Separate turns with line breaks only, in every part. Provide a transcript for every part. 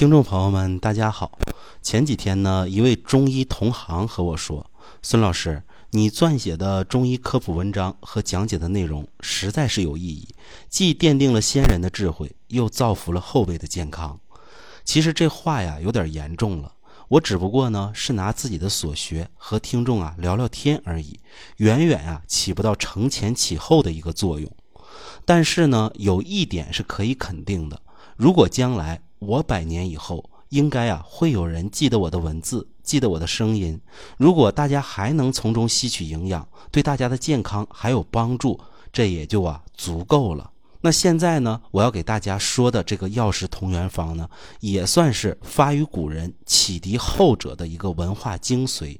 听众朋友们，大家好。前几天呢，一位中医同行和我说：“孙老师，你撰写的中医科普文章和讲解的内容实在是有意义，既奠定了先人的智慧，又造福了后辈的健康。”其实这话呀，有点严重了。我只不过呢是拿自己的所学和听众啊聊聊天而已，远远啊起不到承前启后的一个作用。但是呢，有一点是可以肯定的：如果将来我百年以后，应该啊会有人记得我的文字，记得我的声音。如果大家还能从中吸取营养，对大家的健康还有帮助，这也就啊足够了。那现在呢，我要给大家说的这个药食同源方呢，也算是发于古人、启迪后者的一个文化精髓。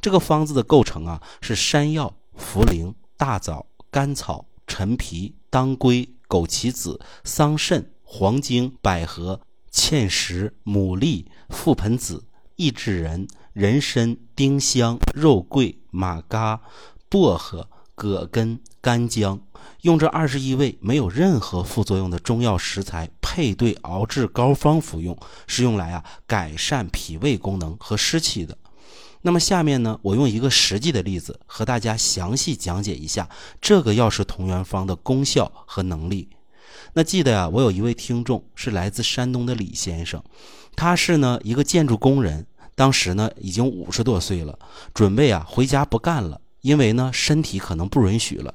这个方子的构成啊，是山药、茯苓、大枣、甘草、陈皮、当归、枸杞子、桑葚、黄精、百合、芡实、牡蛎、覆盆子、益智仁、人参、丁香、肉桂、马嘎、薄荷、葛根、干姜。用这二十一味没有任何副作用的中药食材配对熬制膏方服用，是用来啊改善脾胃功能和湿气的。那么下面呢，我用一个实际的例子和大家详细讲解一下这个药食同源方的功效和能力。那记得呀，我有一位听众是来自山东的李先生，他是呢一个建筑工人，当时呢已经五十多岁了，准备啊回家不干了，因为呢身体可能不允许了。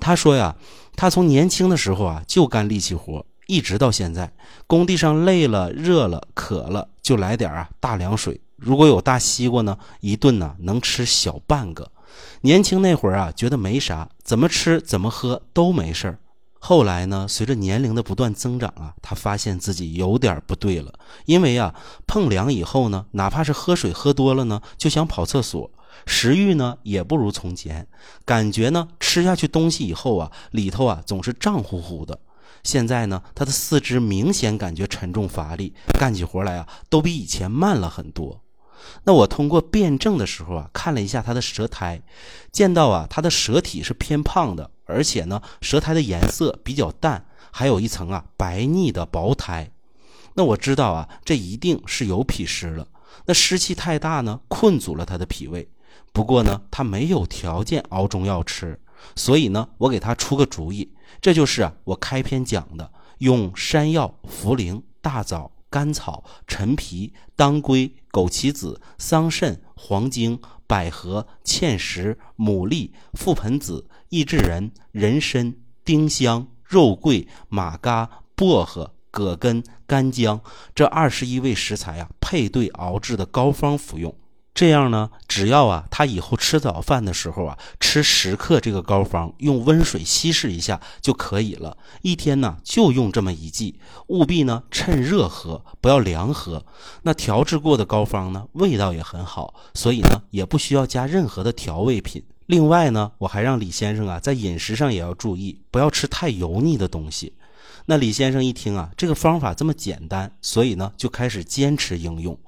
他说呀，他从年轻的时候啊就干力气活，一直到现在，工地上累了、热了、渴了，就来点啊大凉水。如果有大西瓜呢，一顿呢能吃小半个。年轻那会儿啊，觉得没啥，怎么吃怎么喝都没事儿。后来呢，随着年龄的不断增长啊，他发现自己有点不对了，因为啊碰凉以后呢，哪怕是喝水喝多了呢，就想跑厕所。食欲呢也不如从前，感觉呢吃下去东西以后啊，里头啊总是胀乎乎的。现在呢，他的四肢明显感觉沉重乏力，干起活来啊都比以前慢了很多。那我通过辩证的时候啊，看了一下他的舌苔，见到啊他的舌体是偏胖的，而且呢舌苔的颜色比较淡，还有一层啊白腻的薄苔。那我知道啊，这一定是有脾湿了。那湿气太大呢，困阻了他的脾胃。不过呢，他没有条件熬中药吃，所以呢，我给他出个主意，这就是啊，我开篇讲的，用山药、茯苓、大枣、甘草、陈皮、当归、枸杞子、桑葚、黄精、百合、芡实、牡蛎、覆盆子、益智仁、人参、丁香、肉桂、马嘎、薄荷、葛根、干姜这二十一味食材啊，配对熬制的膏方服用。这样呢，只要啊，他以后吃早饭的时候啊，吃十克这个膏方，用温水稀释一下就可以了。一天呢，就用这么一剂，务必呢趁热喝，不要凉喝。那调制过的膏方呢，味道也很好，所以呢，也不需要加任何的调味品。另外呢，我还让李先生啊，在饮食上也要注意，不要吃太油腻的东西。那李先生一听啊，这个方法这么简单，所以呢，就开始坚持应用。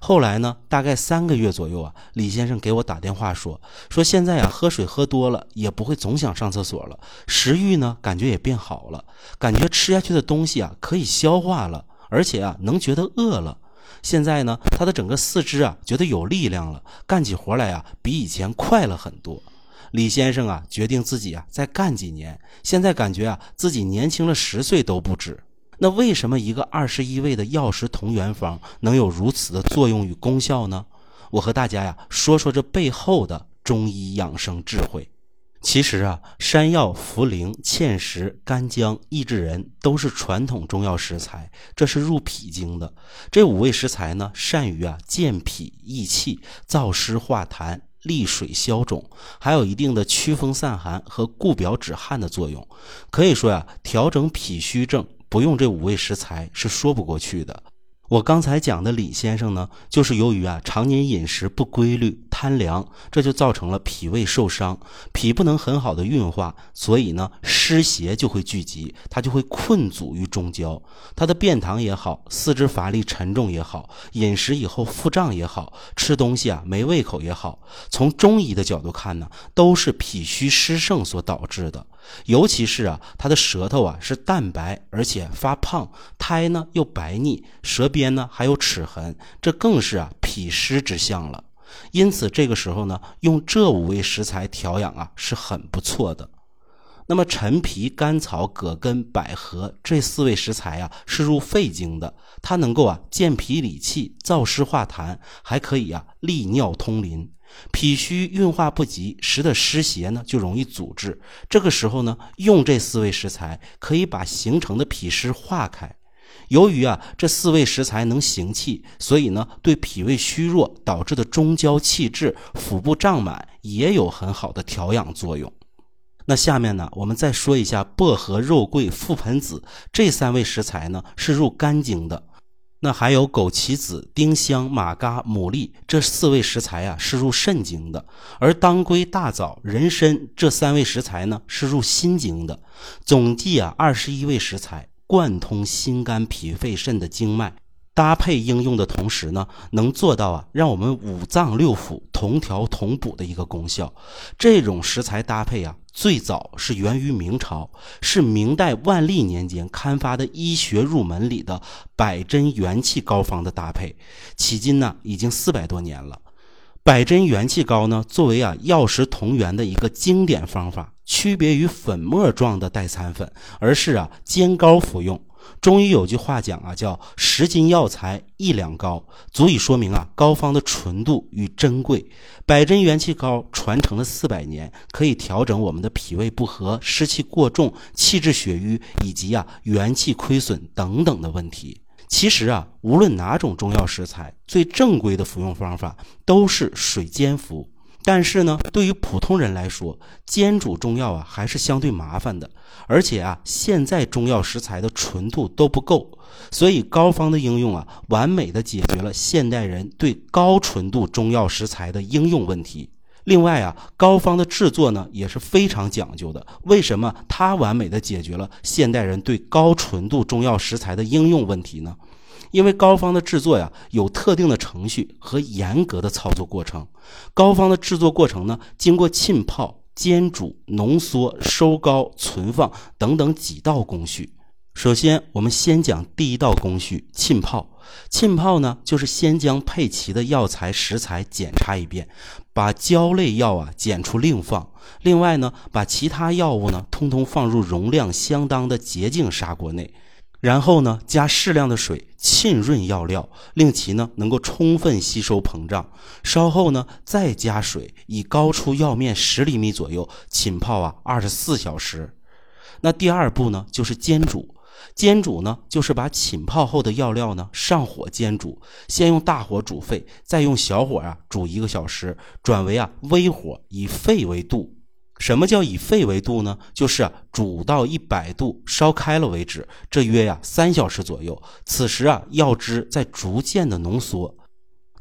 后来呢，大概三个月左右啊，李先生给我打电话说，说现在啊，喝水喝多了也不会总想上厕所了，食欲呢感觉也变好了，感觉吃下去的东西啊可以消化了，而且啊能觉得饿了。现在呢，他的整个四肢啊觉得有力量了，干起活来啊比以前快了很多。李先生啊决定自己啊再干几年，现在感觉啊自己年轻了十岁都不止。那为什么一个二十一味的药食同源方能有如此的作用与功效呢？我和大家呀说说这背后的中医养生智慧。其实啊，山药、茯苓、芡实、干姜、益智仁都是传统中药食材，这是入脾经的。这五味食材呢，善于啊健脾益气、燥湿化痰、利水消肿，还有一定的驱风散寒和固表止汗的作用。可以说呀，调整脾虚症。不用这五味食材是说不过去的。我刚才讲的李先生呢，就是由于啊常年饮食不规律、贪凉，这就造成了脾胃受伤，脾不能很好的运化，所以呢湿邪就会聚集，他就会困阻于中焦，他的便溏也好，四肢乏力沉重也好，饮食以后腹胀也好，吃东西啊没胃口也好，从中医的角度看呢，都是脾虚湿盛所导致的。尤其是啊，他的舌头啊是淡白，而且发胖，苔呢又白腻，舌边边呢还有齿痕，这更是啊脾湿之象了。因此这个时候呢，用这五味食材调养啊是很不错的。那么陈皮、甘草、葛根、百合这四味食材啊，是入肺经的，它能够啊健脾理气、燥湿化痰，还可以啊利尿通淋。脾虚运化不及，使得湿邪呢就容易阻滞。这个时候呢，用这四味食材可以把形成的脾湿化开。由于啊这四味食材能行气，所以呢对脾胃虚弱导致的中焦气滞、腹部胀满也有很好的调养作用。那下面呢，我们再说一下薄荷、肉桂、覆盆子这三味食材呢，是入肝经的。那还有枸杞子、丁香、马嘎、牡蛎这四味食材啊，是入肾经的。而当归、大枣、人参这三味食材呢，是入心经的。总计啊，二十一味食材贯通心肝脾肺肾的经脉。搭配应用的同时呢，能做到啊，让我们五脏六腑同调同补的一个功效。这种食材搭配啊，最早是源于明朝，是明代万历年间刊发的医学入门里的百针元气膏方的搭配，迄今呢已经四百多年了。百针元气膏呢，作为啊药食同源的一个经典方法，区别于粉末状的代餐粉，而是啊煎膏服用。中医有句话讲啊，叫十斤药材一两膏，足以说明啊膏方的纯度与珍贵。百针元气膏传承了四百年，可以调整我们的脾胃不和、湿气过重、气滞血瘀以及啊元气亏损等等的问题。其实啊，无论哪种中药食材，最正规的服用方法都是水煎服。但是呢，对于普通人来说，煎煮中药啊还是相对麻烦的，而且啊，现在中药食材的纯度都不够，所以膏方的应用啊，完美的解决了现代人对高纯度中药食材的应用问题。另外啊，膏方的制作呢也是非常讲究的。为什么它完美的解决了现代人对高纯度中药食材的应用问题呢？因为膏方的制作呀，有特定的程序和严格的操作过程。膏方的制作过程呢，经过浸泡、煎煮、浓缩、收膏、存放等等几道工序。首先，我们先讲第一道工序——浸泡。浸泡呢，就是先将配齐的药材食材检查一遍，把胶类药啊检出另放。另外呢，把其他药物呢，通通放入容量相当的洁净砂锅内。然后呢，加适量的水浸润药料，令其呢能够充分吸收膨胀。稍后呢，再加水，以高出药面十厘米左右浸泡啊二十四小时。那第二步呢，就是煎煮。煎煮呢，就是把浸泡后的药料呢上火煎煮，先用大火煮沸，再用小火啊煮一个小时，转为啊微火，以沸为度。什么叫以沸为度呢？就是啊，煮到一百度烧开了为止，这约呀三小时左右。此时啊，药汁在逐渐的浓缩，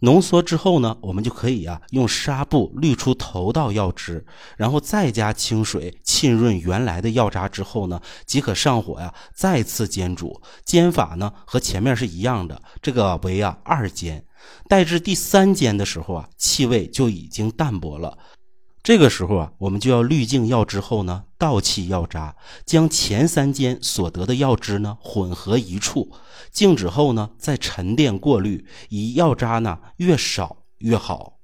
浓缩之后呢，我们就可以啊用纱布滤出头道药汁，然后再加清水浸润原来的药渣之后呢，即可上火呀再次煎煮。煎法呢和前面是一样的，这个为啊二煎。待至第三煎的时候啊，气味就已经淡薄了。这个时候啊，我们就要滤净药之后呢，倒弃药渣，将前三间所得的药汁呢混合一处，静止后呢再沉淀过滤，以药渣呢越少越好。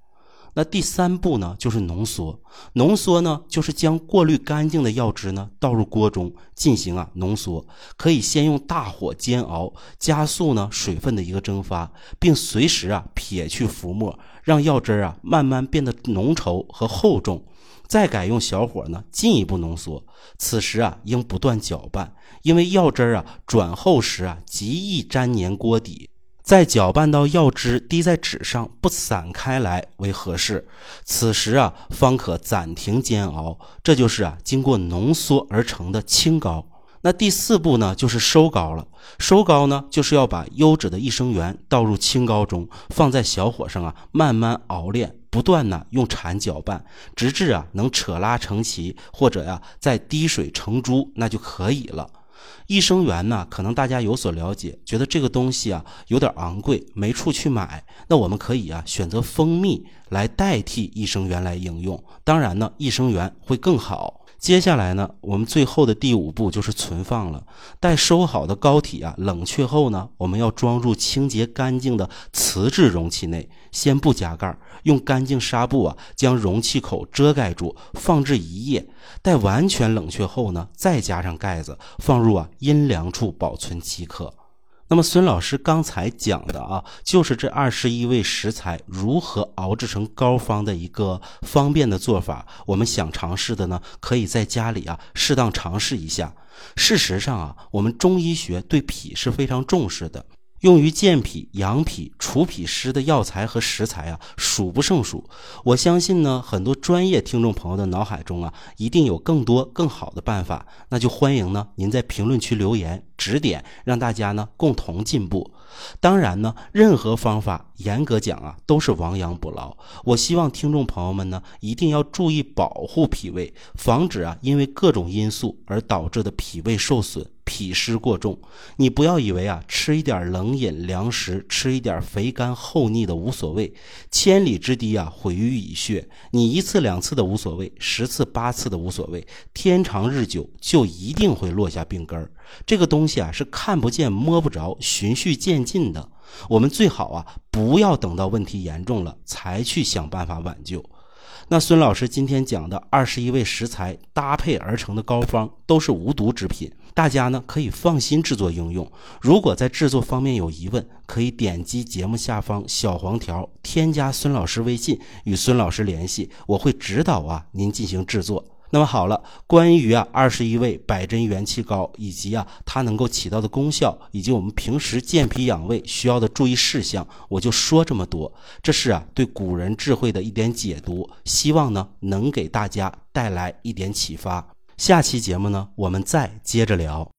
那第三步呢，就是浓缩。浓缩呢，就是将过滤干净的药汁呢倒入锅中进行啊浓缩。可以先用大火煎熬，加速呢水分的一个蒸发，并随时啊撇去浮沫，让药汁啊慢慢变得浓稠和厚重。再改用小火呢进一步浓缩。此时啊应不断搅拌，因为药汁啊转厚时啊极易粘黏锅底。再搅拌到药汁滴在纸上不散开来为合适，此时啊方可暂停煎熬。这就是啊经过浓缩而成的清膏。那第四步呢就是收膏了。收膏呢就是要把优质的益生元倒入清膏中，放在小火上啊慢慢熬炼，不断呢用铲搅拌，直至啊能扯拉成齐，或者呀再滴水成珠，那就可以了。益生元呢，可能大家有所了解，觉得这个东西啊有点昂贵，没处去买。那我们可以啊选择蜂蜜来代替益生元来应用。当然呢，益生元会更好。接下来呢，我们最后的第五步就是存放了。待收好的膏体啊冷却后呢，我们要装入清洁干净的瓷质容器内，先不加盖，用干净纱布啊将容器口遮盖住，放置一夜。待完全冷却后呢，再加上盖子，放入啊阴凉处保存即可。那么孙老师刚才讲的啊，就是这二十一味食材如何熬制成膏方的一个方便的做法。我们想尝试的呢，可以在家里啊适当尝试一下。事实上啊，我们中医学对脾是非常重视的。用于健脾、养脾、除脾湿的药材和食材啊，数不胜数。我相信呢，很多专业听众朋友的脑海中啊，一定有更多更好的办法。那就欢迎呢，您在评论区留言指点，让大家呢共同进步。当然呢，任何方法严格讲啊，都是亡羊补牢。我希望听众朋友们呢，一定要注意保护脾胃，防止啊因为各种因素而导致的脾胃受损、脾湿过重。你不要以为啊吃一点冷饮凉食，吃一点肥甘厚腻的无所谓，千里之堤啊毁于蚁穴。你一次两次的无所谓，十次八次的无所谓，天长日久就一定会落下病根儿。这个东西啊是看不见摸不着，循序渐进的。我们最好啊不要等到问题严重了才去想办法挽救。那孙老师今天讲的二十一味食材搭配而成的膏方都是无毒之品，大家呢可以放心制作应用。如果在制作方面有疑问，可以点击节目下方小黄条添加孙老师微信与孙老师联系，我会指导啊您进行制作。那么好了，关于啊二十一味百针元气膏以及啊它能够起到的功效，以及我们平时健脾养胃需要的注意事项，我就说这么多。这是啊对古人智慧的一点解读，希望呢能给大家带来一点启发。下期节目呢，我们再接着聊。